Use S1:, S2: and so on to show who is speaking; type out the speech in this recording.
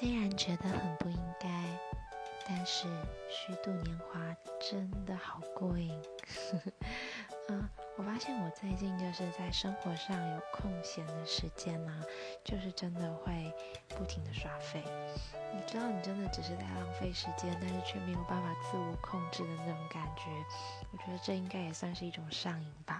S1: 虽然觉得很不应该，但是虚度年华真的好过瘾。嗯，我发现我最近就是在生活上有空闲的时间呢，就是真的会不停的刷废。你知道，你真的只是在浪费时间，但是却没有办法自我控制的那种感觉。我觉得这应该也算是一种上瘾吧。